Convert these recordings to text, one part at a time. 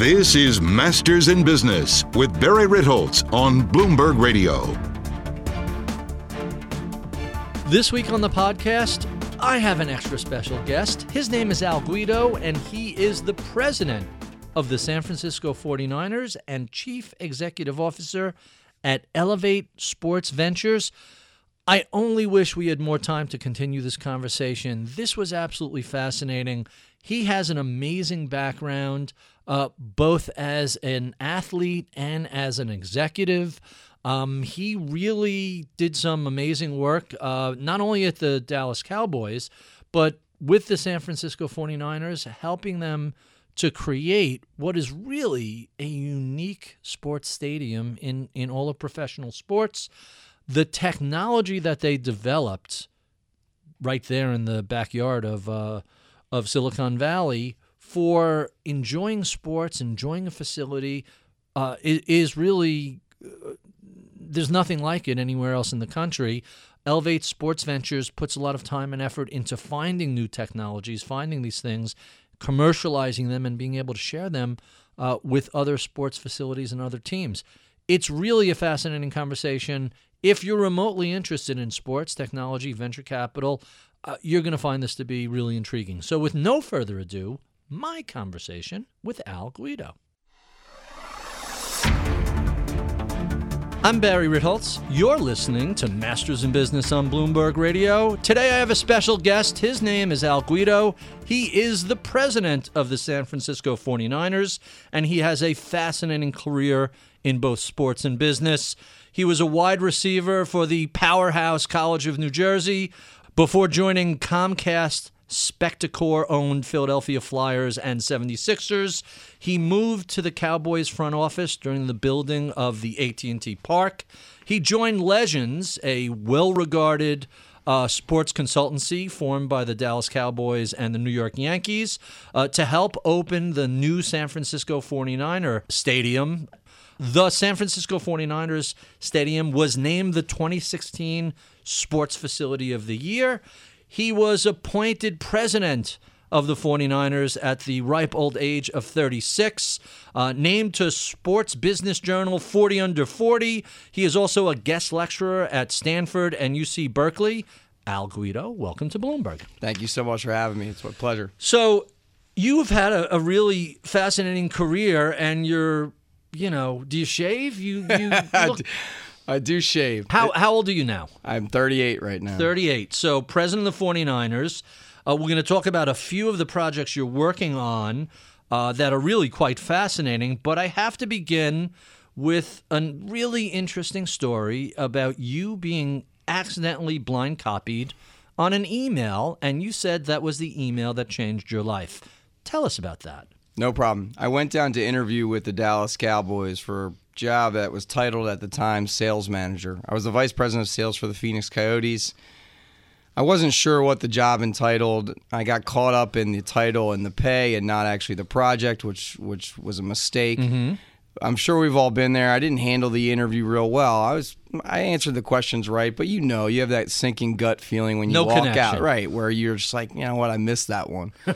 This is Masters in Business with Barry Ritholtz on Bloomberg Radio. This week on the podcast, I have an extra special guest. His name is Al Guido, and he is the president of the San Francisco 49ers and chief executive officer at Elevate Sports Ventures. I only wish we had more time to continue this conversation. This was absolutely fascinating. He has an amazing background, uh, both as an athlete and as an executive. Um, he really did some amazing work, uh, not only at the Dallas Cowboys, but with the San Francisco 49ers, helping them to create what is really a unique sports stadium in, in all of professional sports. The technology that they developed right there in the backyard of uh, of Silicon Valley for enjoying sports, enjoying a facility, uh, is, really uh, there's nothing like it anywhere else in the country. Elevate Sports Ventures puts a lot of time and effort into finding new technologies, finding these things, commercializing them, and being able to share them uh, with other sports facilities and other teams. It's really a fascinating conversation. If you're remotely interested in sports, technology, venture capital, uh, you're going to find this to be really intriguing. So, with no further ado, my conversation with Al Guido. I'm Barry Ritholtz. You're listening to Masters in Business on Bloomberg Radio. Today I have a special guest. His name is Al Guido. He is the president of the San Francisco 49ers, and he has a fascinating career in both sports and business. He was a wide receiver for the powerhouse College of New Jersey before joining Comcast Spectacor owned Philadelphia Flyers and 76ers. He moved to the Cowboys front office during the building of the AT&T Park. He joined Legends, a well-regarded uh, sports consultancy formed by the Dallas Cowboys and the New York Yankees uh, to help open the new San Francisco 49er stadium. The San Francisco 49ers stadium was named the 2016 Sports Facility of the Year. He was appointed president of the 49ers at the ripe old age of 36. Uh, named to Sports Business Journal 40 Under 40. He is also a guest lecturer at Stanford and UC Berkeley. Al Guido, welcome to Bloomberg. Thank you so much for having me. It's a pleasure. So, you've had a, a really fascinating career, and you're, you know, do you shave? You, you look, I do shave. how, how old are you now? I'm 38 right now. 38. So, president of the 49ers. Uh, we're going to talk about a few of the projects you're working on uh, that are really quite fascinating. But I have to begin with a really interesting story about you being accidentally blind copied on an email, and you said that was the email that changed your life. Tell us about that. No problem. I went down to interview with the Dallas Cowboys for job that was titled at the time sales manager. I was the vice president of sales for the Phoenix Coyotes. I wasn't sure what the job entitled. I got caught up in the title and the pay and not actually the project, which which was a mistake. Mm-hmm. I'm sure we've all been there. I didn't handle the interview real well. I was I answered the questions right, but you know, you have that sinking gut feeling when you No walk connection. out, right, where you're just like, you know what, I missed that one.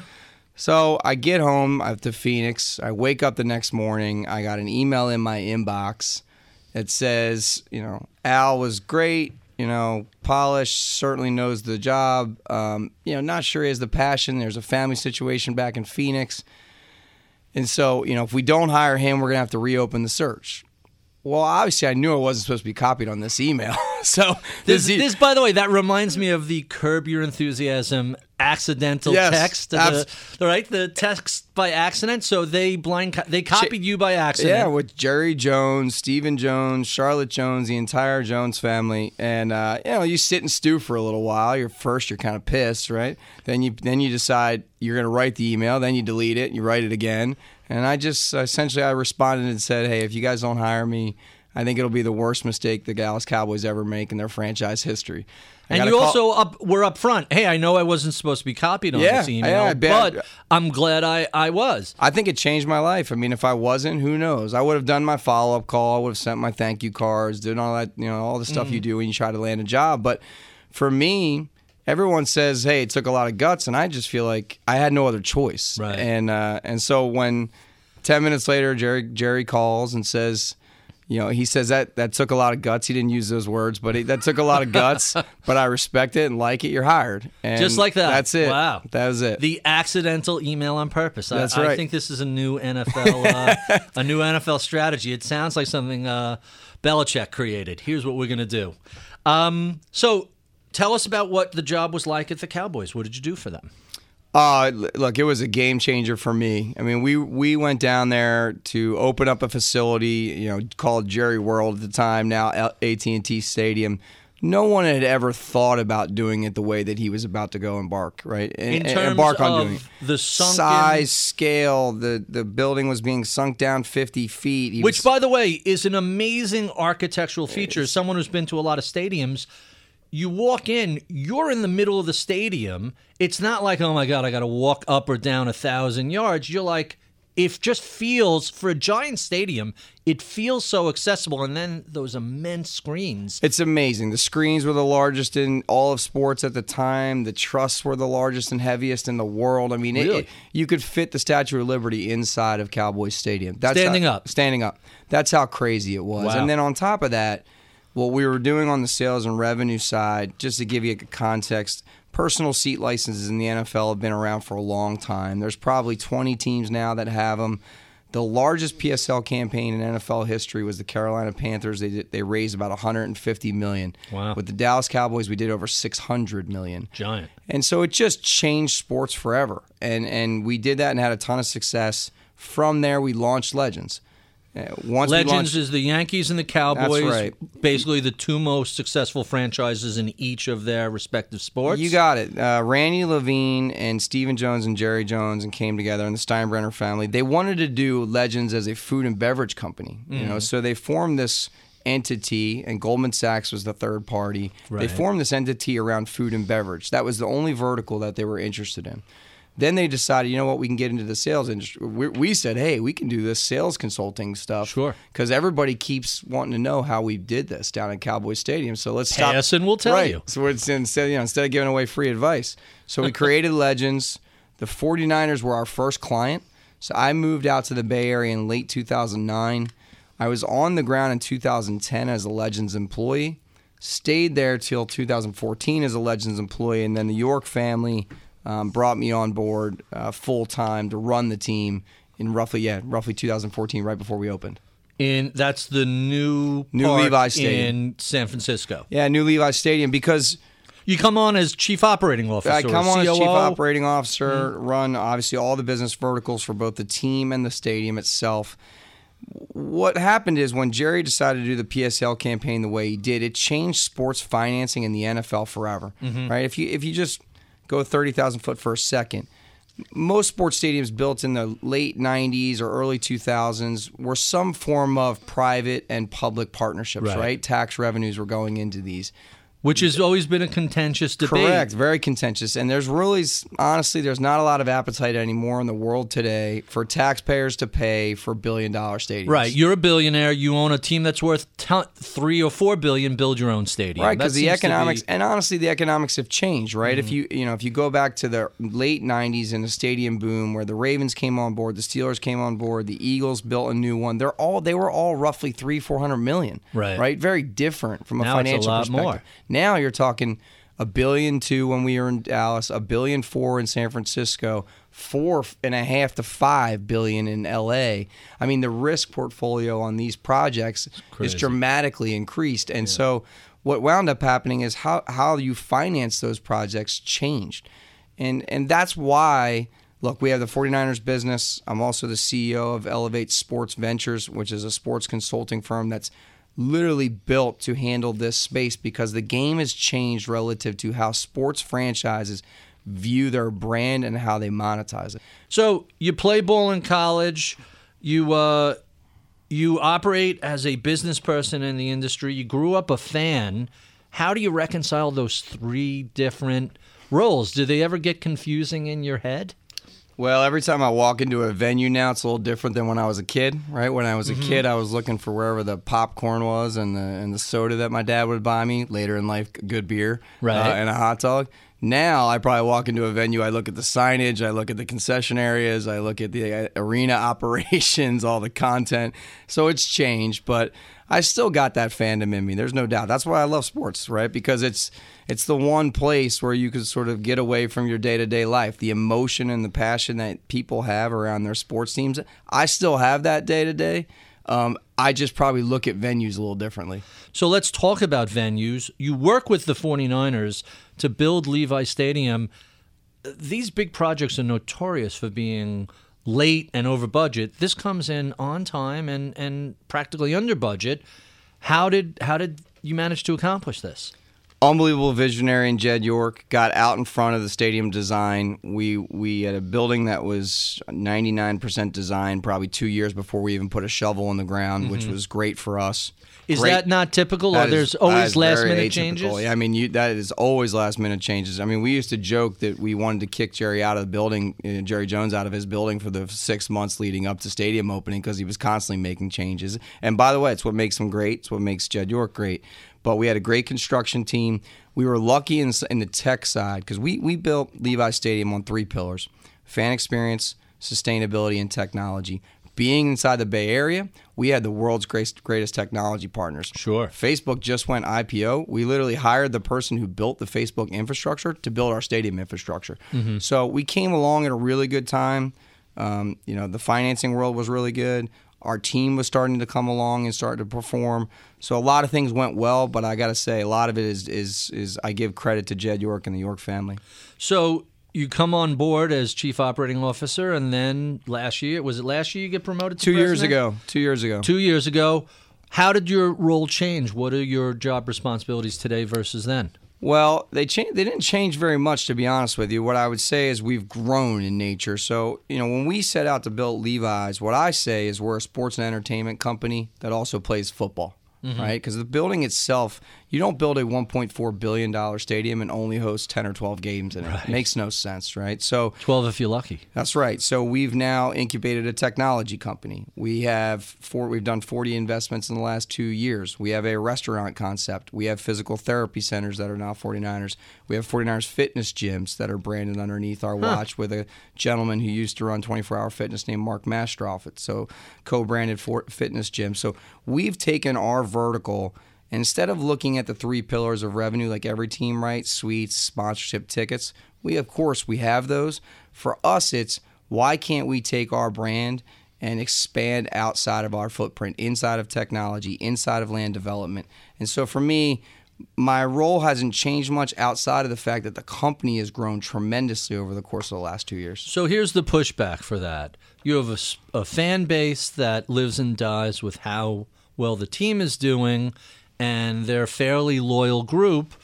so I get home I- to Phoenix. I wake up the next morning. I got an email in my inbox that says, you know, Al was great. You know, polished, certainly knows the job. Um, you know, not sure he has the passion. There's a family situation back in Phoenix. And so, you know, if we don't hire him, we're going to have to reopen the search. Well, obviously, I knew I wasn't supposed to be copied on this email. so, This, e- this, by the way, that reminds me of the Curb Your Enthusiasm accidental Yes, text. Abs- the- right, the text by accident. So they blind co- they copied you by accident. Yeah, with Jerry Jones, Stephen Jones, Charlotte Jones, the entire Jones family, and uh, you know, you sit and stew for a little while. You're first, you're kind of pissed, right? Then you then you decide you're going to write the email. Then you delete it. You write it again, and I just essentially I responded and said, hey, if you guys don't hire me. I think it'll be the worst mistake the Dallas Cowboys ever make in their franchise history. I and you call- also up were up front. Hey, I know I wasn't supposed to be copied on Yeah, this email, yeah, but I'm glad I, I was. I think it changed my life. I mean, if I wasn't, who knows? I would have done my follow up call. I would have sent my thank you cards, doing all that, you know, all the stuff mm. you do when you try to land a job. But for me, everyone says, "Hey, it took a lot of guts," and I just feel like I had no other choice. Right. And uh, and so when Ten minutes later, Jerry Jerry calls and says, you know, he says that that took a lot of guts. He didn't use those words, but he, that took a lot of guts. but I respect it and like it. You're hired, and Just like that. That's it. Wow. that was it. The accidental email on purpose. I- That's I, right. think this is a new NFL, uh, a new NFL strategy. It sounds like something uh, Belichick created. Here's what we're gonna do. Um, so, tell us about what the job was like at the Cowboys. What did you do for them? Uh, look, it was a game changer for me. I mean, we we went down there to open up a facility, you know, called Jerry World at the time, now AT and T Stadium. No one had ever thought about doing it the way that he was about to go embark, right? And, In and embark on doing it. the sunken- size, scale, the the building was being sunk down fifty feet. He Which, was- by the way, is an amazing architectural feature. Someone who's been to a lot of stadiums, you walk in, you're in the middle of the stadium. It's not like, oh my God, I got to walk up or down a thousand yards. You're like, it just feels, for a giant stadium, it feels so accessible. And then those immense screens. It's amazing. The screens were the largest in all of sports at the time. The trusses were the largest and heaviest in the world. I mean, it- Really? it, you could fit the Statue of Liberty inside of Cowboys Stadium. That's Standing how- up. Standing up. That's how crazy it was. Wow. And then on top of that, what we were doing on the sales and revenue side, just to give you a context, personal seat licenses in the NFL have been around for a long time. There's probably 20 teams now that have them. The largest PSL campaign in NFL history was the Carolina Panthers. They did, they raised about 150 million. Wow. With the Dallas Cowboys, we did over 600 million. Giant. And so it just changed sports forever. And and we did that and had a ton of success. From there, we launched Legends. Uh, once Legends launched, is the Yankees and the Cowboys, right. basically the two most successful franchises in each of their respective sports. You got it. Uh, Randy Levine and Stephen Jones and Jerry Jones and came together and the Steinbrenner family. They wanted to do Legends as a food and beverage company. You Mm-hmm. know, so they formed this entity, and Goldman Sachs was the third party. They formed this entity around food and beverage. That was the only vertical that they were interested in. Then they decided, you know what, we can get into the sales industry. We, we said, hey, we can do this sales consulting stuff. Sure. Because everybody keeps wanting to know how we did this down at Cowboy Stadium. So let's stop. Pass and we'll tell right. you. So instead, you know, instead of giving away free advice. So we created Legends. The 49ers were our first client. So I moved out to the Bay Area in late 2009. I was on the ground in 2010 as a Legends employee. Stayed there till 2014 as a Legends employee, and then the York family um, brought me on board uh, full time to run the team in roughly yeah roughly 2014, right before we opened. in that's the new New Levi Stadium. in San Francisco. Yeah, New Levi Stadium because You come on as chief operating officer. I come on as chief operating officer, run obviously all the business verticals for both the team and the stadium itself. What happened is when Jerry decided to do the PSL campaign the way he did, it changed sports financing in the NFL forever. Right? If you if you just go thirty thousand foot for a second, most sports stadiums built in the late 90s or early 2000s were some form of private and public partnerships, Right. right? Tax revenues were going into these. Which has always been a contentious debate. Correct. Very contentious. And there's really, honestly, there's not a lot of appetite anymore in the world today for taxpayers to pay for billion dollar stadiums. Right, you're a billionaire. You own a team that's worth t- three or four billion. Build your own stadium. Right, because the economics, be- Mm-hmm. and honestly, the economics have changed. Right, if you you know if you go back to the late '90s and the stadium boom, where the Ravens came on board, the Steelers came on board, the Eagles built a new one. They're all they were all roughly three four hundred million. Right. right, very different from a Now it's a financial lot perspective. more. Now you're talking a billion two when we were in Dallas, a billion four in San Francisco, four and a half to five billion in LA. I mean, the risk portfolio on these projects is dramatically increased, and so what wound up happening is how how you finance those projects changed, and and that's why. Look, we have the 49ers business. I'm also the CEO of Elevate Sports Ventures, which is a sports consulting firm that's literally built to handle this space because the game has changed relative to how sports franchises view their brand and how they monetize it. So you play ball in college. You uh, you operate as a business person in the industry. You grew up a fan. How do you reconcile those three different roles? Do they ever get confusing in your head? Well, every time I walk into a venue now, it's a little different than when I was a kid. Right? When I was a kid, I was looking for wherever the popcorn was and the and the soda that my dad would buy me. Later in life, good beer, Right. uh, and a hot dog. Now I probably walk into a venue, I look at the signage, I look at the concession areas, I look at the uh, arena operations, all the content. So it's changed, but I still got that fandom in me. There's no doubt. That's why I love sports, right? Because it's it's the one place where you can sort of get away from your day-to-day life. The emotion and the passion that people have around their sports teams. I still have that day to day. I just probably look at venues a little differently. So let's talk about venues. You work with the 49ers to build Levi Stadium. These big projects are notorious for being late and over budget. This comes in on time and, and practically under budget. How did how did you manage to accomplish this? Unbelievable visionary in Jed York got out in front of the stadium design. We we had a building that was 99% designed probably 2 years before we even put a shovel in the ground, mm-hmm. which was great for us. Is great. that not typical? That there's is, always last minute atypical. changes. Yeah, I mean, you, that is always last minute changes. I mean, we used to joke that we wanted to kick Jerry out of the building, uh, Jerry Jones out of his building for the six months leading up to stadium opening because he was constantly making changes. And by the way, it's what makes him great. It's what makes Jed York great but we had a great construction team. We were lucky in, in the tech side because we, we built Levi Stadium on three pillars fan experience, sustainability, and technology. Being inside the Bay Area, we had the world's greatest, greatest technology partners. Sure. Facebook just went IPO. We literally hired the person who built the Facebook infrastructure to build our stadium infrastructure. Mm-hmm. So we came along at a really good time. Um, you know, the financing world was really good. Our team was starting to come along and start to perform. So a lot of things went well, but I got to say, a lot of it is is is I give credit to Jed York and the York family. So you come on board as chief operating officer, and then last year was it last year you get promoted? Two president? years ago. Two years ago. Two years ago. How did your role change? What are your job responsibilities today versus then? Well, they changed. They didn't change very much, to be honest with you. What I would say is we've grown in nature. So you know, when we set out to build Levi's, what I say is we're a sports and entertainment company that also plays football mm-hmm. right? Because the building itself, you don't build a 1.4 billion dollar stadium and only host 10 or 12 games in it. Right. it. Makes no sense, right? So 12 if you're lucky. That's right. So we've now incubated a technology company. We have four. We've done 40 investments in the last two years. We have a restaurant concept. We have physical therapy centers that are now 49ers. We have 49ers fitness gyms that are branded underneath our huh. watch with a gentleman who used to run 24 hour fitness named Mark Mastrov. It's so co branded for fitness gym. So we've taken our vertical instead of looking at the three pillars of revenue like every team right suites sponsorship tickets we of course we have those for us it's why can't we take our brand and expand outside of our footprint inside of technology inside of land development and so for me my role hasn't changed much outside of the fact that the company has grown tremendously over the course of the last two years. So here's the pushback for that. You have a, a fan base that lives and dies with how well the team is doing, and they're a fairly loyal group.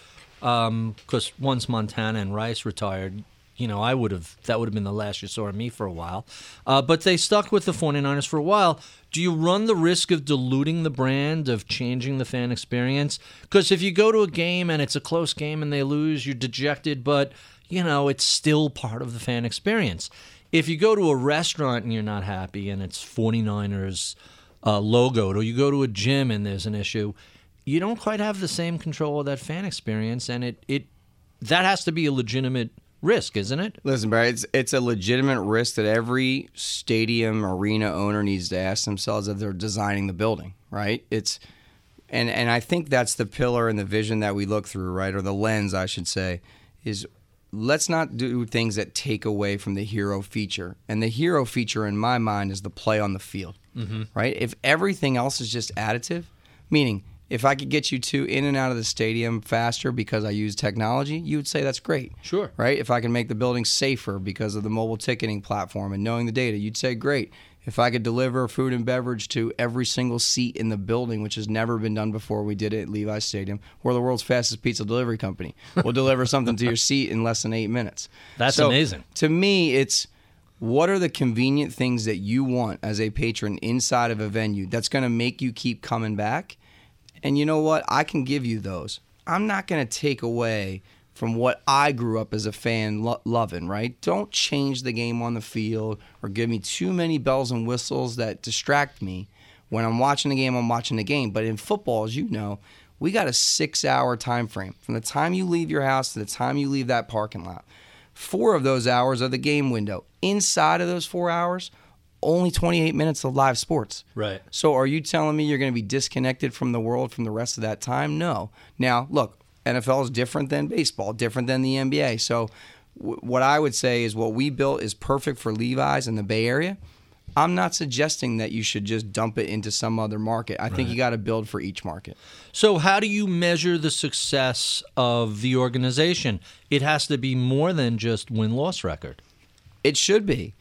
Because um, once Montana and Rice retired, you know, I would have, that would have been the last you saw of me for a while. Uh, but they stuck with the 49ers for a while. Do you run the risk of diluting the brand, of changing the fan experience? Because if you go to a game and it's a close game and they lose, you're dejected, but, you know, it's still part of the fan experience. If you go to a restaurant and you're not happy and it's 49ers, uh, logoed, or you go to a gym and there's an issue, you don't quite have the same control of that fan experience, and it it that has to be a legitimate risk, isn't it? Listen, Barry, it's it's a legitimate risk that every stadium arena owner needs to ask themselves if they're designing the building, right? It's and and I think that's the pillar and the vision that we look through, right, or the lens, I should say, is let's not do things that take away from the hero feature. And the hero feature, in my mind, is the play on the field, mm-hmm. right? If everything else is just additive, meaning if I could get you to in and out of the stadium faster because I use technology, you would say that's great. Sure. Right? If I can make the building safer because of the mobile ticketing platform and knowing the data, you'd say great if I could deliver food and beverage to every single seat in the building, which has never been done before, we did it at Levi's Stadium. We're the world's fastest pizza delivery company. We'll deliver something to your seat in less than eight minutes. That's so, amazing. To me, it's what are the convenient things that you want as a patron inside of a venue that's going to make you keep coming back? And you know what? I can give you those. I'm not going to take away from what I grew up as a fan lo- loving, right? Don't change the game on the field or give me too many bells and whistles that distract me. When I'm watching the game, I'm watching the game. But in football, as you know, We got a six hour time frame from the time you leave your house to the time you leave that parking lot. Four of those hours are the game window. Inside of those four hours, only 28 minutes of live sports. Right. So are you telling me you're going to be disconnected from the world from the rest of that time? No. Now, look, NFL is different than baseball, different than the NBA. So w- what I would say is what we built is perfect for Levi's in the Bay Area. I'm not suggesting that you should just dump it into some other market. I think you got to build for each market. So, how do you measure the success of the organization? It has to be more than just win loss record. It should be.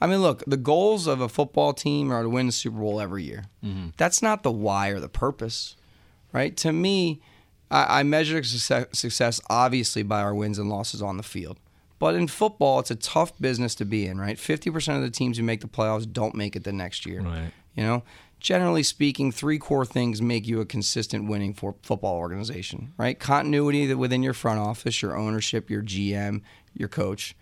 I mean, look, the goals of a football team are to win the Super Bowl every year. Mm-hmm. That's not the why or the purpose, right? To me, I, I measure success, success obviously by our wins and losses on the field. But in football, it's a tough business to be in, right? 50% of the teams who make the playoffs don't make it the next year. Right. You know, generally speaking, three core things make you a consistent winning for football organization, right? Continuity within your front office, your ownership, your GM, your coach.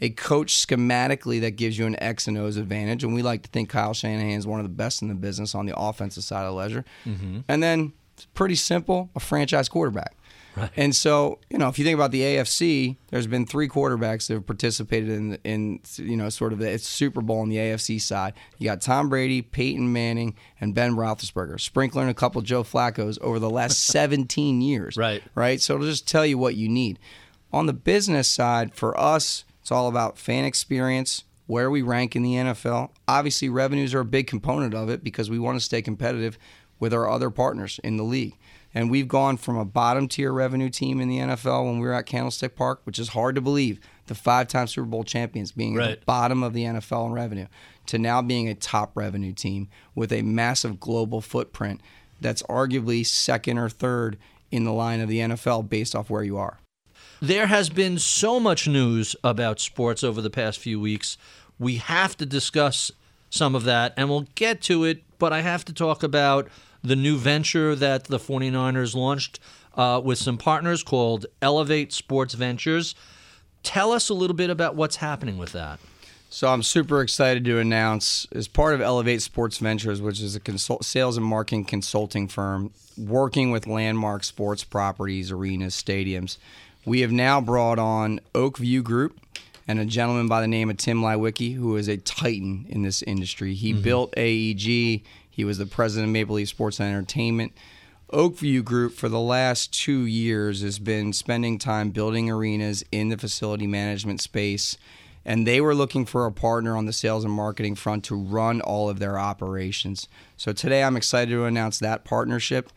A coach schematically that gives you an X and O's advantage, and we like to think Kyle Shanahan is one of the best in the business on the offensive side of the ledger. Mm-hmm. And then, it's pretty simple, a franchise quarterback. Right. And so, you know, if you think about the AFC, there's been three quarterbacks that have participated in, in you know, sort of the Super Bowl on the AFC side. You got Tom Brady, Peyton Manning, and Ben Roethlisberger, sprinkling a couple Joe Flacco's over the last 17 years. Right. Right. So it'll just tell you what you need. On the business side, for us, it's all about fan experience, where we rank in the NFL. Obviously, revenues are a big component of it because we want to stay competitive with our other partners in the league. And we've gone from a bottom tier revenue team in the NFL when we were at Candlestick Park, which is hard to believe, the five time Super Bowl champions being at the bottom of the NFL in revenue, to now being a top revenue team with a massive global footprint that's arguably second or third in the line of the NFL based off where you are. There has been so much news about sports over the past few weeks. We have to discuss some of that, and we'll get to it, but I have to talk about the new venture that the 49ers launched uh, with some partners called Elevate Sports Ventures. Tell us a little bit about what's happening with that. So I'm super excited to announce, as part of Elevate Sports Ventures, which is a consult- sales and marketing consulting firm working with landmark sports properties, arenas, stadiums, we have now brought on Oak View Group and a gentleman by the name of Tim Leiweke, who is a titan in this industry. He built AEG. He was the president of Maple Leaf Sports and Entertainment. Oak View Group for the last two years has been spending time building arenas in the facility management space, and they were looking for a partner on the sales and marketing front to run all of their operations. So today I'm excited to announce that partnership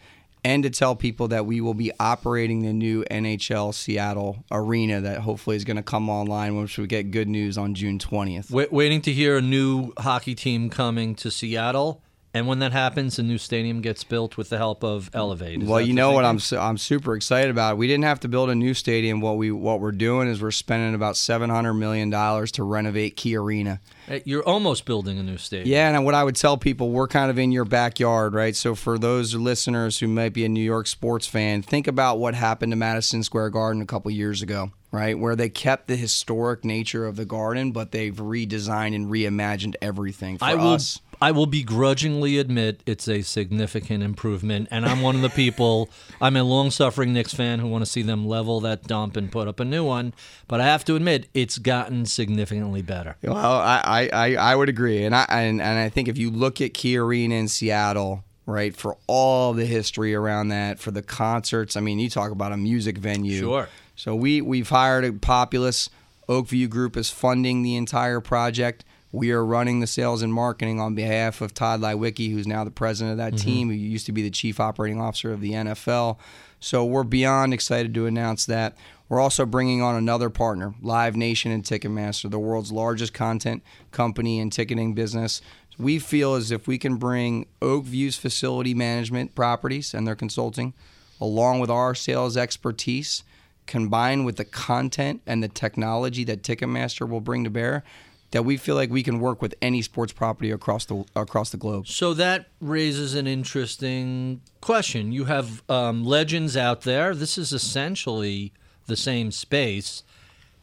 and to tell people that we will be operating the new NHL Seattle arena that hopefully is going to come online once we get good news on June 20th. Wait, waiting to hear a new hockey team coming to Seattle. And when that happens, a new stadium gets built with the help of Elevate. Is Well, you know what? I'm su- I'm super excited about. We didn't have to build a new stadium. What we what we're doing is we're spending about 700 million dollars to renovate KeyArena. Uh, you're almost building a new stadium. Yeah, and what I would tell people, we're kind of in your backyard, right? So for those listeners who might be a New York sports fan, think about what happened to Madison Square Garden a couple years ago, right? Where they kept the historic nature of the garden, but they've redesigned and reimagined everything for I will. us. I will begrudgingly admit it's a significant improvement, and I'm one of the people. I'm a long-suffering Knicks fan who want to see them level that dump and put up a new one. But I have to admit, it's gotten significantly better. Well, I, I, I, would agree, and I and, and I think if you look at KeyArena in Seattle, right, for all the history around that, for the concerts, I mean, you talk about a music venue. Sure. So we we've hired a Populous. Oak View Group is funding the entire project. We are running the sales and marketing on behalf of Tod Leiweke, who's now the president of that mm-hmm. team, who used to be the chief operating officer of the NFL. So we're beyond excited to announce that. We're also bringing on another partner, Live Nation and Ticketmaster, the world's largest content company and ticketing business. We feel as if we can bring Oak View's facility management properties and their consulting, along with our sales expertise, combined with the content and the technology that Ticketmaster will bring to bear, that we feel like we can work with any sports property across the across the globe. So that raises an interesting question. You have um, legends out there. This is essentially the same space.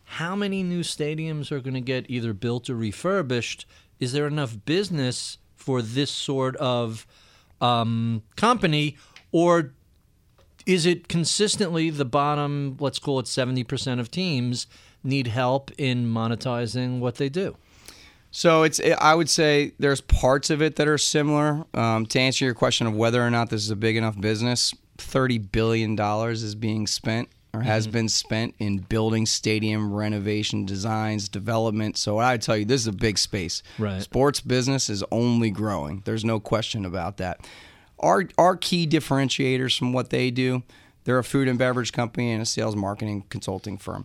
How many new stadiums are going to get either built or refurbished? Is there enough business for this sort of um, company, or Is it consistently the bottom, let's call it 70% of teams need help in monetizing what they do? So it's I would say there's parts of it that are similar. Um, to answer your question of whether or not this is a big enough business, thirty billion dollars is being spent or has Mm-hmm. been spent in building stadium renovation, designs, development. So I tell you, this is a big space. Right. Sports business is only growing. There's no question about that. Our our key differentiators from what they do, they're a food and beverage company and a sales marketing consulting firm.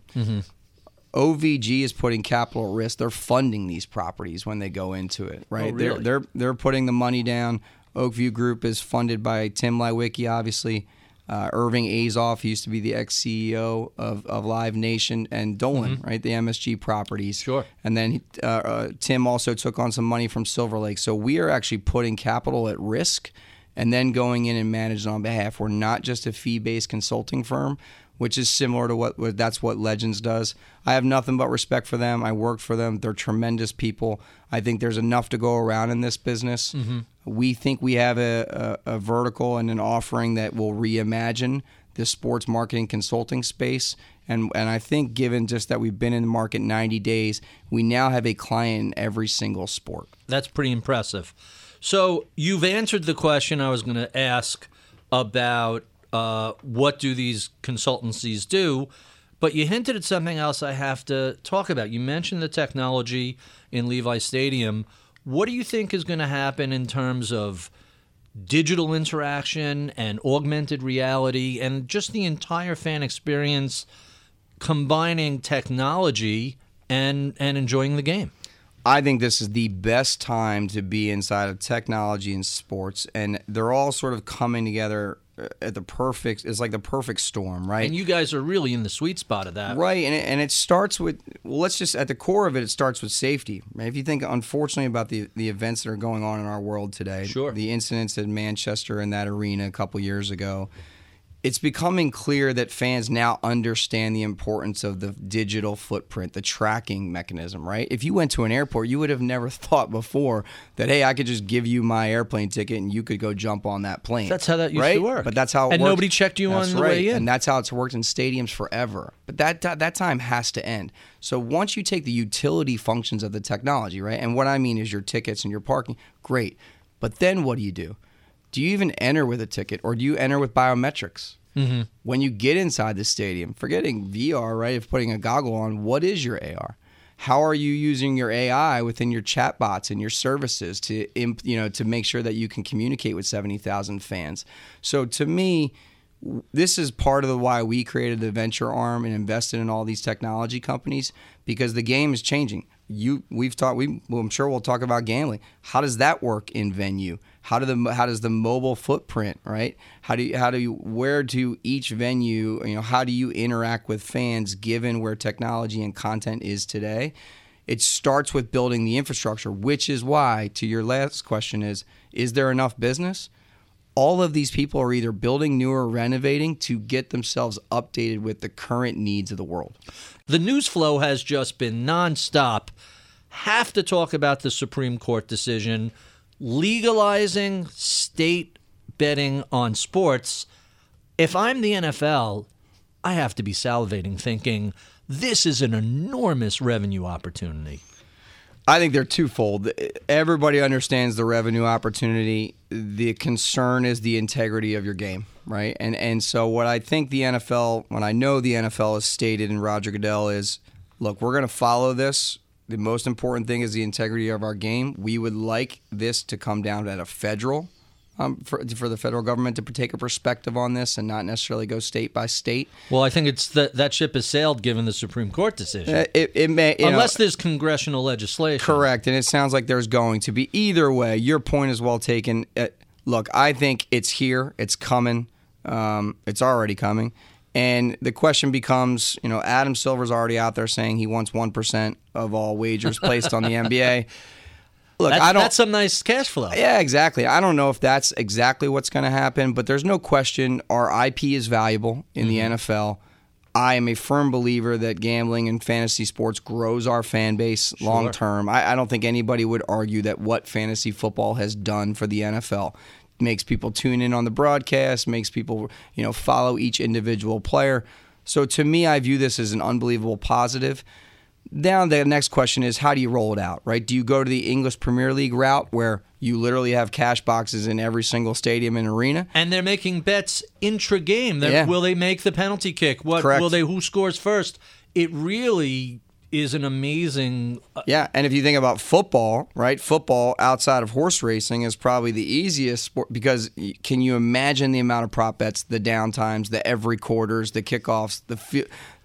OVG is putting capital at risk. They're funding these properties when they go into it, right? Oh, really? They're they're they're putting the money down. Oak View Group is funded by Tim Leiweke, obviously. Uh, Irving Azoff used to be the ex CEO of, of Live Nation and Dolan, right? The MSG properties. Mm-hmm. Sure. And then uh, uh, Tim also took on some money from Silver Lake. So we are actually putting capital at risk and then going in and managing on behalf. We're not just a fee based consulting firm, which is similar to what what- that's what Legends does. I have nothing but respect for them. I work for them. They're tremendous people. I think there's enough to go around in this business. Mm-hmm. We think we have a, a, a vertical and an offering that will reimagine the sports marketing consulting space. And, and I think, given just that we've been in the market 90 days, we now have a client in every single sport. That's pretty impressive. So you've answered the question I was going to ask about uh, what do these consultancies do, but you hinted at something else I have to talk about. You mentioned the technology in Levi Stadium. What do you think is going to happen in terms of digital interaction and augmented reality and just the entire fan experience combining technology and and enjoying the game? I think this is the best time to be inside of technology and sports, and they're all sort of coming together at the perfect. It's like the perfect storm, right? And you guys are really in the sweet spot of that. Right, and it, and it starts with well, let's just at the core of it, it starts with safety. Right? If you think, unfortunately, about the the events that are going on in our world today, Sure. the incidents in Manchester and that arena a couple years ago, it's becoming clear that fans now understand the importance of the digital footprint, the tracking mechanism. Right? If you went to an airport, you would have never thought before that hey, I could just give you my airplane ticket and you could go jump on that plane. That's how that used right? to work. But that's how it And works. nobody checked you That's on the right. way in. And that's how it's worked in stadiums forever. But that that time has to end. So once you take the utility functions of the technology, right? And what I mean is your tickets and your parking, great. But then what do you do? Do you even enter with a ticket or do you enter with biometrics? Mm-hmm. When you get inside the stadium, forgetting VR, right? If putting a goggle on, what is your AR? How are you using your AI within your chatbots and your services to, imp, you know, to make sure that you can communicate with seventy thousand fans? So to me, this is part of the why we created the venture arm and invested in all these technology companies because the game is changing. You, we've talked. We, well, I'm sure we'll talk about gambling. How does that work in venue? How do the how does the mobile footprint right? How do you, how do you where do each venue? You know, how do you interact with fans given where technology and content is today? It starts with building the infrastructure, which is why, to your last question, is is there enough business? all of these people are either building new or renovating to get themselves updated with the current needs of the world. The news flow has just been nonstop. Have to talk about the Supreme Court decision legalizing state betting on sports. If I'm the NFL, I have to be salivating thinking this is an enormous revenue opportunity. I think they're twofold. Everybody understands the revenue opportunity. The concern is the integrity of your game, right? And and so what I think the NFL, when I know the NFL has stated in Roger Goodell is, look, we're going to follow this. The most important thing is the integrity of our game. We would like this to come down at a federal, um, for for the federal government to take a perspective on this and not necessarily go state by state. Well, I think it's that that ship has sailed given the Supreme Court decision. Uh, It, it may you know, Unless there's congressional legislation. Correct, and it sounds like there's going to be. Either way, your point is well taken. Uh, look, I think it's here. It's coming. Um, it's already coming. And the question becomes, you know, Adam Silver's already out there saying he wants one percent of all wagers placed on the NBA. Look, That's, I don't. that's some nice cash flow. Yeah, exactly. I don't know if that's exactly what's going to happen, but there's no question our IP is valuable in the mm-hmm. NFL. I am a firm believer that gambling and fantasy sports grows our fan base long term. I, I don't think anybody would argue that what fantasy football has done for the NFL. makes people tune in on the broadcast, makes people, you know, follow each individual player. So to me, I view this as an unbelievable positive. Now the next question is how do you roll it out, right? Do you go to the English Premier League route where you literally have cash boxes in every single stadium and arena? And they're making bets intra game. Yeah. Will they make the penalty kick? What Correct. will they? Who scores first? It really is an amazing. uh, Yeah, and if you think about football, right? Football outside of horse racing is probably the easiest sport because can you imagine the amount of prop bets, the downtimes, the every quarters, the kickoffs, the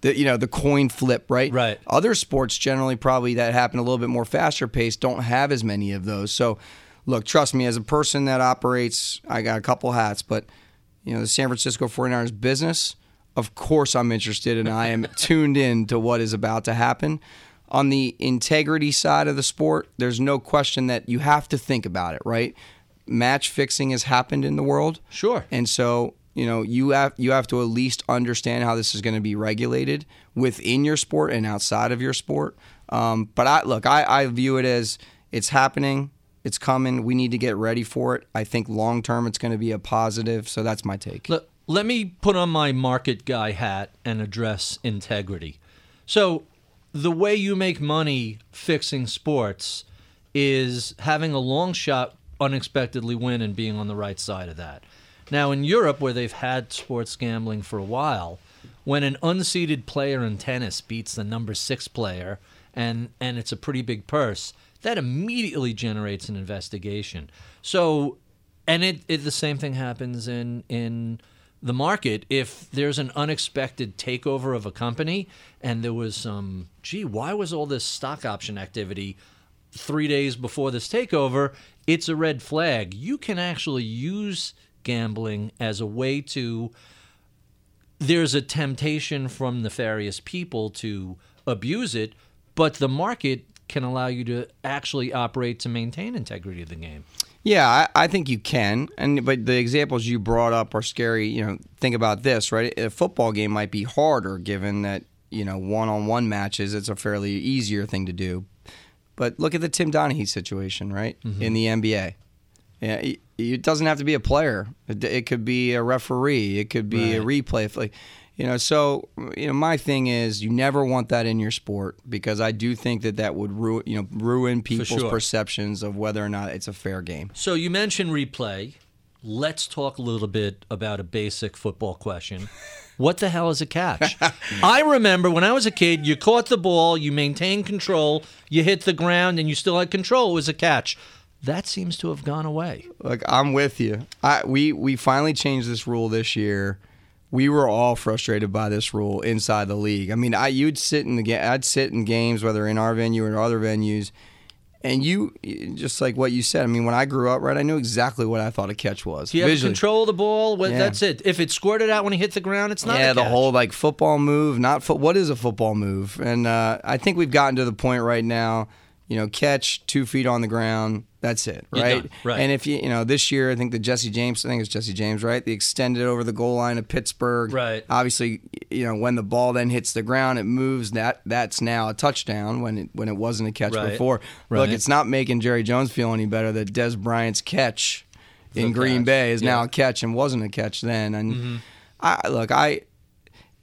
the you know the coin flip, right? Right. Other sports generally probably that happen a little bit more faster paced don't have as many of those. So, look, trust me, as a person that operates, I got a couple hats, but you know the San Francisco 49ers business of course I'm interested and I am tuned in to what is about to happen. On the integrity side of the sport, there's no question that you have to think about it, right? Match fixing has happened in the world. Sure. And so, you know, you have you have to at least understand how this is going to be regulated within your sport and outside of your sport. Um, but I look, I, I view it as it's happening, it's coming. We need to get ready for it. I think long term it's going to be a positive. So that's my take. Let, let me put on my market guy hat and address integrity. So, the way you make money fixing sports is having a long shot unexpectedly win and being on the right side of that. Now, in Europe, where they've had sports gambling for a while, when an unseeded player in tennis beats the number six player and, and it's a pretty big purse, that immediately generates an investigation. So, and it, it the same thing happens in in the market. If there's an unexpected takeover of a company and there was some gee why was all this stock option activity three days before this takeover? It's a red flag. You can actually use gambling as a way to there's a temptation from nefarious people to abuse it but the market can allow you to actually operate to maintain integrity of the game Yeah, I, I think you can, and but the examples you brought up are scary. You know, think about this, right? A football game might be harder, given that you know one-on-one matches. It's a fairly easier thing to do. But look at the Tim Donaghy situation, right? Mm-hmm. In the NBA, yeah, it, it doesn't have to be a player. It, it could be a referee. It could be a replay. Like, you know, so you know, my thing is, you never want that in your sport because I do think that that would ruin, you know, ruin people's sure. perceptions of whether or not it's a fair game. So you mentioned replay. Let's talk a little bit about a basic football question. What the hell is a catch? I remember when I was a kid, you caught the ball, you maintained control, you hit the ground, and you still had control. It was a catch. That seems to have gone away. Like I'm with you. I we we finally changed this rule this year. We were all frustrated by this rule inside the league. I mean, I you'd sit in the ga- I'd sit in games whether in our venue or other venues, and you just like what you said. I mean, when I grew up, right, I knew exactly what I thought a catch was. You have control of the ball. Well, Yeah. That's it. If it squirted out when he hit the ground, it's not. yeah, the whole like football move, not foot. What is a football move? And uh, I think we've gotten to the point right now. You know, catch two feet on the ground. That's it, right? right. And if you, you know, this year I think the Jesse James, I think it's Jesse James, right? The extended over the goal line of Pittsburgh. Right. Obviously, you know, when the ball then hits the ground, it moves. That that's now a touchdown when it when it wasn't a catch Right. before. Right. Look, it's not making Jerry Jones feel any better that Dez Bryant's catch in The Green catch, Bay is now a catch and wasn't a catch then. And Mm-hmm. I look, I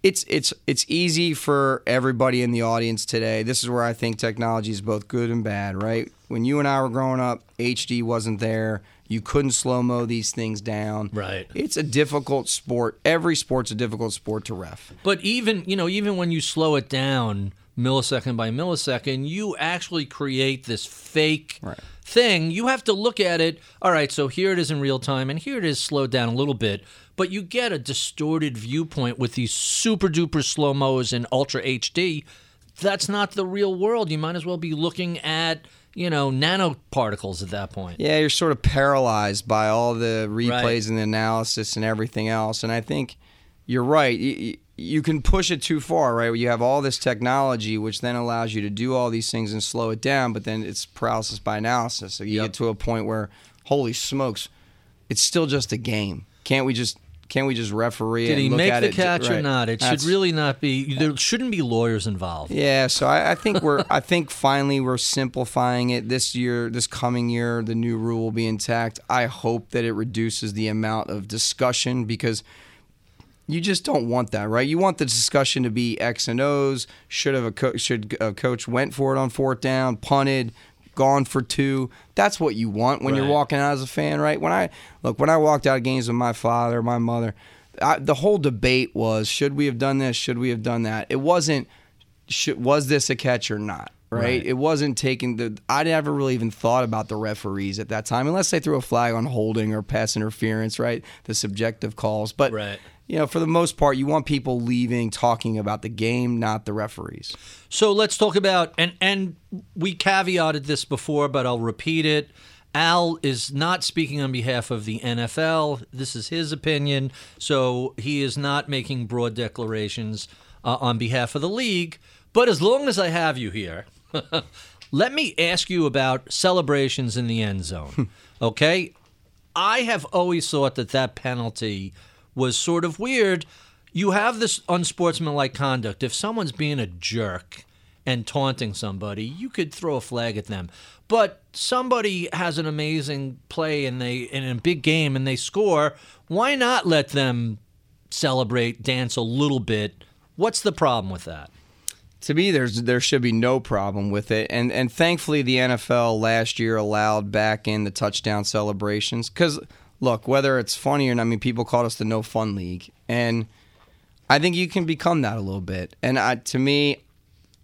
it's it's it's easy for everybody in the audience today. This is where I think technology is both good and bad, right? When you and I were growing up, HD wasn't there. You couldn't slow mo these things down. Right. It's a difficult sport. Every sport's a difficult sport to ref. But even you know, even when you slow it down millisecond by millisecond, you actually create this fake Right. thing. You have to look at it. All right, so here it is in real time, and here it is slowed down a little bit. But you get a distorted viewpoint with these super duper slow mos and ultra HD. That's not the real world. You might as well be looking at you know nanoparticles at that point. Yeah, you're sort of paralyzed by all the replays Right. and the analysis and everything else. And I think you're right. You, you can push it too far, right? You have all this technology, which then allows you to do all these things and slow it down, but then it's paralysis by analysis. So you Yep. get to a point where, holy smokes, it's still just a game. Can't we just Can't we just referee? It? Did he make the it? catch or not? It That's- should really not be. There shouldn't be lawyers involved. Yeah, so I, I think we're I think finally we're simplifying it this year, this coming year, the new rule will be intact. I hope that it reduces the amount of discussion because you just don't want that, right? You want the discussion to be X and O's. Should have a co- should a coach went for it on fourth down, punted, gone for two. That's what you want when you're walking out as a fan, right? When I look, when I walked out of games with my father, my mother, I, the whole debate was: should we have done this? Should we have done that? It wasn't. Should, was this a catch or not? Right? Right. It wasn't taking the. I never really even thought about the referees at that time, unless they threw a flag on holding or pass interference, right? The subjective calls, but Right. You know, for the most part, you want people leaving talking about the game, not the referees. So let's talk about and and we caveated this before, but I'll repeat it. Al is not speaking on behalf of the NFL. This is his opinion, so he is not making broad declarations uh, on behalf of the league. But as long as I have you here, let me ask you about celebrations in the end zone. Okay, I have always thought that that penalty was sort of weird. You have this unsportsmanlike conduct. If someone's being a jerk and taunting somebody, you could throw a flag at them. But somebody has an amazing play and they in a big game and they score, why not let them celebrate, dance a little bit? What's the problem with that? To me, there's there should be no problem with it, and and thankfully the NFL last year allowed back in the touchdown celebrations. Because look, whether it's funny or not, I mean, people called us the no fun league, and I think you can become that a little bit. And I, to me,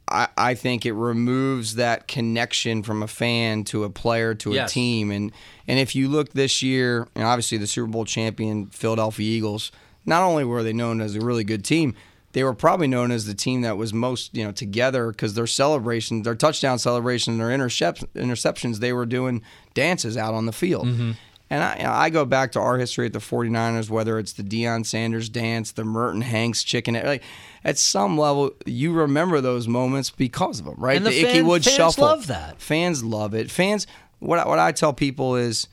I, I think it removes that connection from a fan to a player to a Yes. team. And and if you look this year, and obviously the Super Bowl champion Philadelphia Eagles, not only were they known as a really good team, they were probably known as the team that was most you know together because their celebrations, their touchdown celebrations, their interceptions, they were doing dances out on the field. Mm-hmm. And I, you know, I go back to our history at the 49ers, whether it's the Deion Sanders dance, the Merton Hanks chicken, like at some level, you remember those moments because of them, right? And the Ickey fan- Wood fans shuffle. Fans love that. Fans love it. Fans, what I, what I tell people is,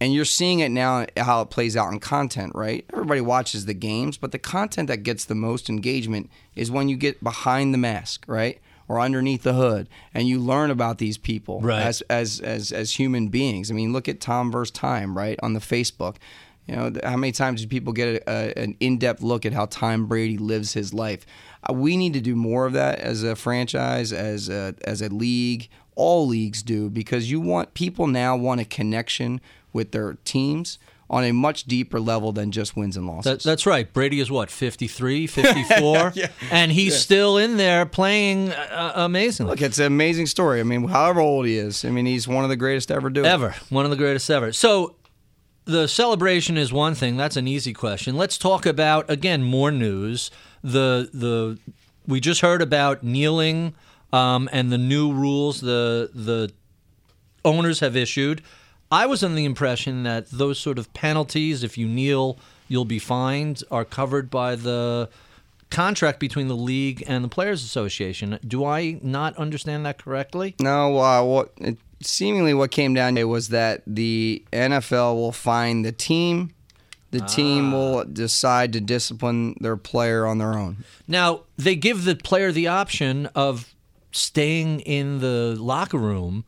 and you're seeing it now how it plays out in content, right? Everybody watches the games, but the content that gets the most engagement is when you get behind the mask, right? Or underneath the hood, and you learn about these people Right. as as as as human beings. I mean, look at Tom versus Time, right, on the Facebook. You know, how many times do people get a, a, an in-depth look at how Tom Brady lives his life? Uh, we need to do more of that as a franchise, as a, as a league. All leagues do because you want people now want a connection with their teams on a much deeper level than just wins and losses. That, that's right. Brady is what, 53, 54? And he's still in there playing uh, amazingly. Look, it's an amazing story. I mean, however old he is, I mean, he's one of the greatest ever do it. Ever. One of the greatest ever. So the celebration is one thing. That's an easy question. Let's talk about again more news. The the we just heard about kneeling um, and the new rules the the owners have issued. I was under the impression that those sort of penalties, if you kneel, you'll be fined, are covered by the contract between the league and the Players Association. Do I not understand that correctly? No, uh, what it, seemingly what came down to was that the NFL will find the team. The team will decide to discipline their player on their own. Now, they give the player the option of staying in the locker room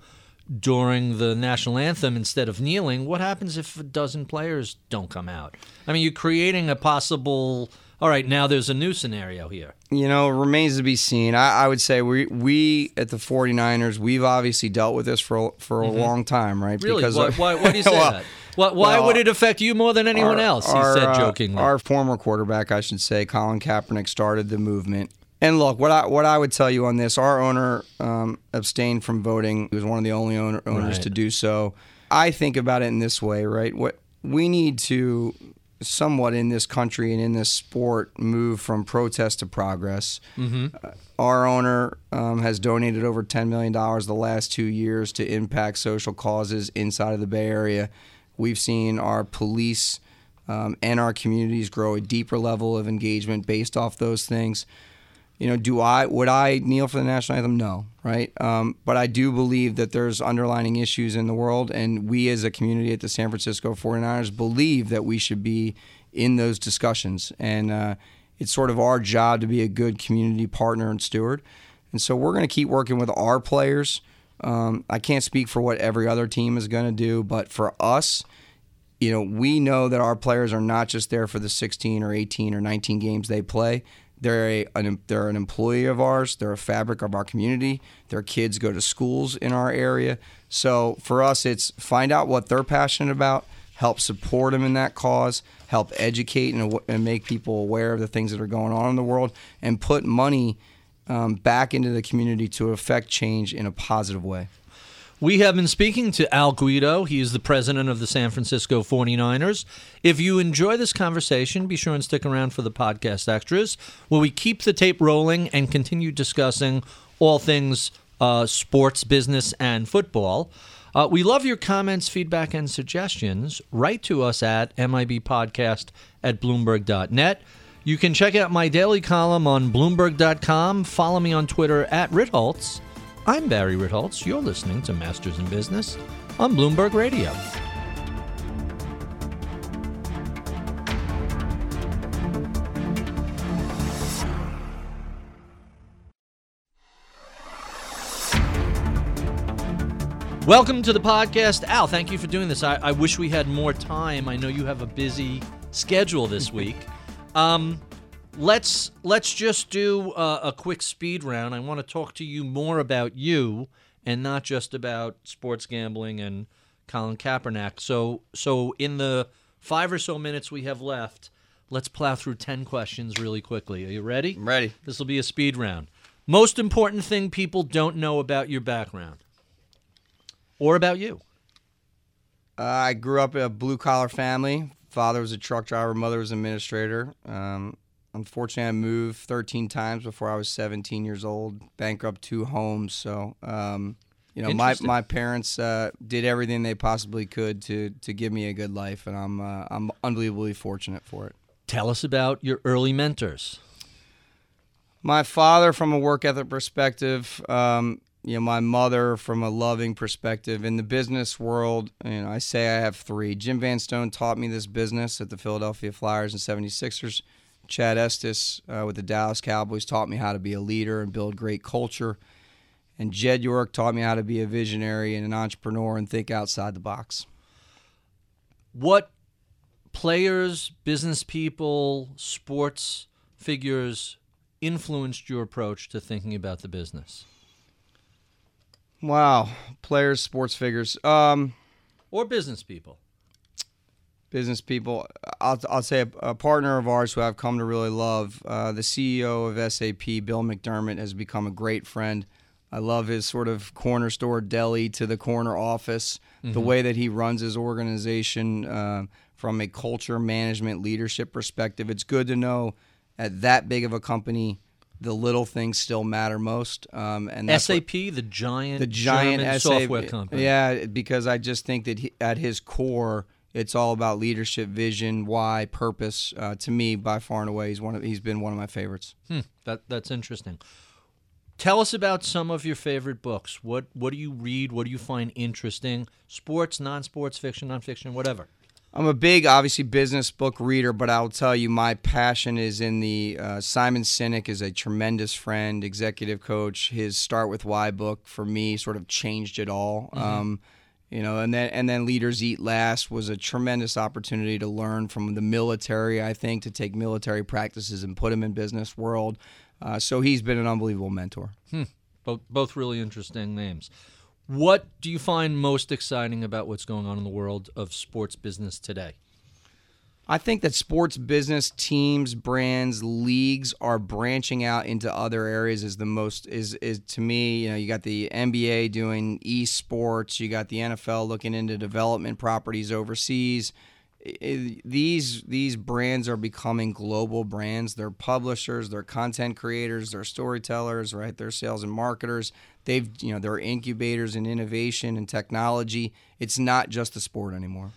during the national anthem instead of kneeling. What happens if a dozen players don't come out? I mean, you're creating a possible. All right, now there's a new scenario here. You know, it remains to be seen. I, I would say we we at the 49ers, we've obviously dealt with this for for a long time, right? Mm-hmm. Really? Because why, of- why, why do you say Well, that? Why, why well, would it affect you more than anyone our- else? He our, said uh, jokingly. Our former quarterback, I should say, Colin Kaepernick, started the movement. And look, what I what I would tell you on this, our owner um, abstained from voting. He was one of the only owner, owners Right. to do so. I think about it in this way, right? What we need to somewhat in this country and in this sport move from protest to progress. Mm-hmm. Uh, our owner um, has donated over $10 million the last two years to impact social causes inside of the Bay Area. We've seen our police um, and our communities grow a deeper level of engagement based off those things. You know, do I would I kneel for the national anthem? No, right? Um, but I do believe that there's underlining issues in the world, and we as a community at the San Francisco 49ers believe that we should be in those discussions. And uh, it's sort of our job to be a good community partner and steward. And so we're going to keep working with our players. Um, I can't speak for what every other team is going to do, but for us, you know, we know that our players are not just there for the 16 or 18 or 19 games they play. They're a an, they're an employee of ours. They're a fabric of our community. Their kids go to schools in our area. So for us, it's find out what they're passionate about, help support them in that cause, help educate and, and make people aware of the things that are going on in the world, and put money um, back into the community to affect change in a positive way. We have been speaking to Al Guido. He is the president of the San Francisco 49ers. If you enjoy this conversation, be sure and stick around for the podcast extras, where we keep the tape rolling and continue discussing all things uh, sports, business, and football. Uh, we love your comments, feedback, and suggestions. Write to us at mibpodcast at bloomberg.net. You can check out my daily column on Bloomberg.com. Follow me on Twitter at Ritholtz. I'm Barry Ritholtz. You're listening to Masters in Business on Bloomberg Radio. Welcome to the podcast. Al, thank you for doing this. I, I wish we had more time. I know you have a busy schedule this week. Um, let's let's just do a, a, quick speed round. I want to talk to you more about you and not just about sports gambling and Colin Kaepernick. So so in the five or so minutes we have left, let's plow through ten questions really quickly. Are you ready? I'm ready. This will be a speed round. Most important thing people don't know about your background or about you. Uh, I grew up in a blue collar family. Father was a truck driver, mother was an administrator. Um, unfortunately, I moved 13 times before I was 17 years old, bankrupt two homes. So, um, you know, my, my parents uh, did everything they possibly could to to give me a good life, and I'm uh, I'm unbelievably fortunate for it. Tell us about your early mentors. My father, from a work ethic perspective, um, you know, my mother from a loving perspective. In the business world, you know, I say I have three. Jim Van Stone taught me this business at the Philadelphia Flyers and 76ers. Chad Estes uh, with the Dallas Cowboys taught me how to be a leader and build great culture. And Jed York taught me how to be a visionary and an entrepreneur and think outside the box. What players, business people, sports figures influenced your approach to thinking about the business? Wow, players, sports figures, um, or business people. Business people. I'll, I'll say a, a, partner of ours who I've come to really love. Uh, the CEO of SAP, Bill McDermott, has become a great friend. I love his sort of corner store deli to the corner office, mm-hmm. the way that he runs his organization uh, from a culture management leadership perspective. It's good to know at that big of a company the little things still matter most. Um, and SAP, what, the giant, the giant SAP, software company. Yeah, because I just think that he, at his core, it's all about leadership, vision, why, purpose. Uh, to me, by far and away, he's one of he's been one of my favorites. Hmm, that that's interesting. Tell us about some of your favorite books. What what do you read? What do you find interesting? Sports, non-sports, fiction, non-fiction, whatever. I'm a big, obviously, business book reader, but I'll tell you, my passion is in the uh, Simon Sinek is a tremendous friend, executive coach. His Start with Why book for me sort of changed it all. Mm-hmm. Um, you know, and then and then Leaders Eat Last was a tremendous opportunity to learn from the military. I think to take military practices and put them in business world. Uh, so he's been an unbelievable mentor. Hmm. Both both really interesting names. What do you find most exciting about what's going on in the world of sports business today? I think that sports business teams, brands, leagues are branching out into other areas is the most is is to me, you know, you got the NBA doing esports, you got the NFL looking into development properties overseas. These these brands are becoming global brands. They're publishers, they're content creators, they're storytellers, right? They're sales and marketers. They've, you know, they're incubators in innovation and technology. It's not just a sport anymore.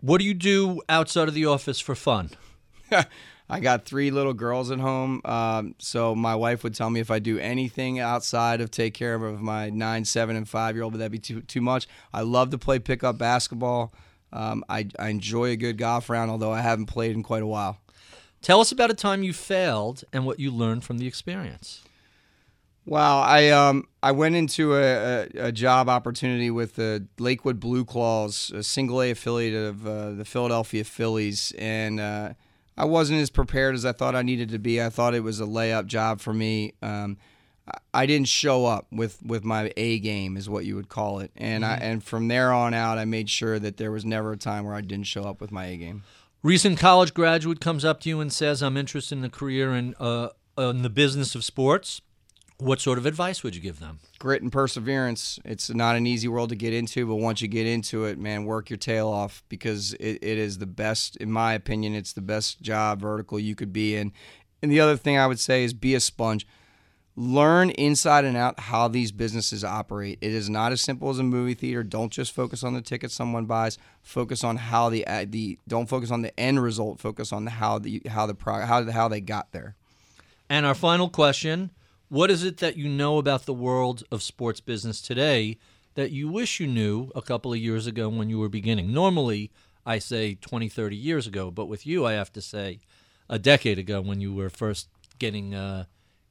What do you do outside of the office for fun? I got three little girls at home, um, so my wife would tell me if I do anything outside of take care of my nine, seven, and five year old, would that'd be too too much? I love to play pickup basketball. Um, I, I enjoy a good golf round, although I haven't played in quite a while. Tell us about a time you failed and what you learned from the experience. Well, I um I went into a, a, a job opportunity with the Lakewood Blue Claws, a single A affiliate of uh, the Philadelphia Phillies, and uh, I wasn't as prepared as I thought I needed to be. I thought it was a layup job for me. Um, I didn't show up with, with my A game, is what you would call it, and I and from there on out, I made sure that there was never a time where I didn't show up with my A game. Recent college graduate comes up to you and says, "I'm interested in a career in uh, in the business of sports." What sort of advice would you give them? Grit and perseverance. It's not an easy world to get into, but once you get into it, man, work your tail off because it, it is the best, in my opinion, it's the best job vertical you could be in. And the other thing I would say is be a sponge. Learn inside and out how these businesses operate. It is not as simple as a movie theater. Don't just focus on the ticket someone buys. Focus on how the uh, the don't focus on the end result. Focus on how the how the how how they got there. And our final question what is it that you know about the world of sports business today that you wish you knew a couple of years ago when you were beginning? Normally, I say 20, 30 years ago, but with you, I have to say a decade ago when you were first getting uh,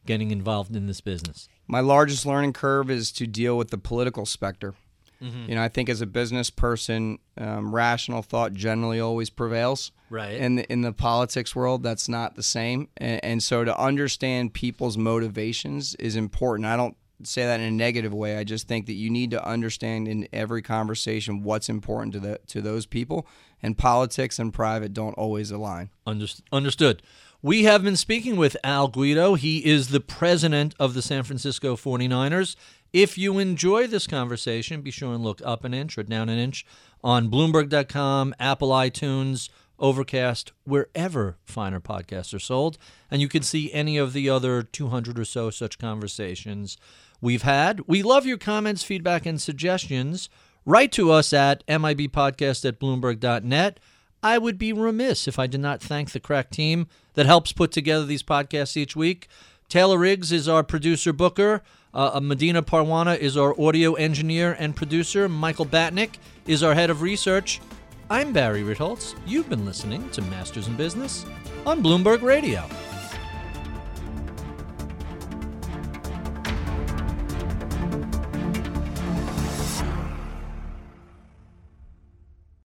getting involved in this business. My largest learning curve is to deal with the political specter. Mm-hmm. You know, I think as a business person, um, rational thought generally always prevails. Right. In the, in the politics world, that's not the same. And, and so to understand people's motivations is important. I don't say that in a negative way. I just think that you need to understand in every conversation what's important to the to those people. And politics and private don't always align. Underst- understood. We have been speaking with Al Guido. He is the president of the San Francisco 49ers. If you enjoy this conversation, be sure and look up an inch or down an inch on Bloomberg.com, Apple iTunes, Overcast, wherever finer podcasts are sold. And you can see any of the other 200 or so such conversations we've had. We love your comments, feedback, and suggestions. Write to us at MIBpodcast at Bloomberg.net. I would be remiss if I did not thank the crack team that helps put together these podcasts each week. Taylor Riggs is our producer booker. Uh, Medina Parwana is our audio engineer and producer. Michael Batnick is our head of research. I'm Barry Ritholtz. You've been listening to Masters in Business on Bloomberg Radio.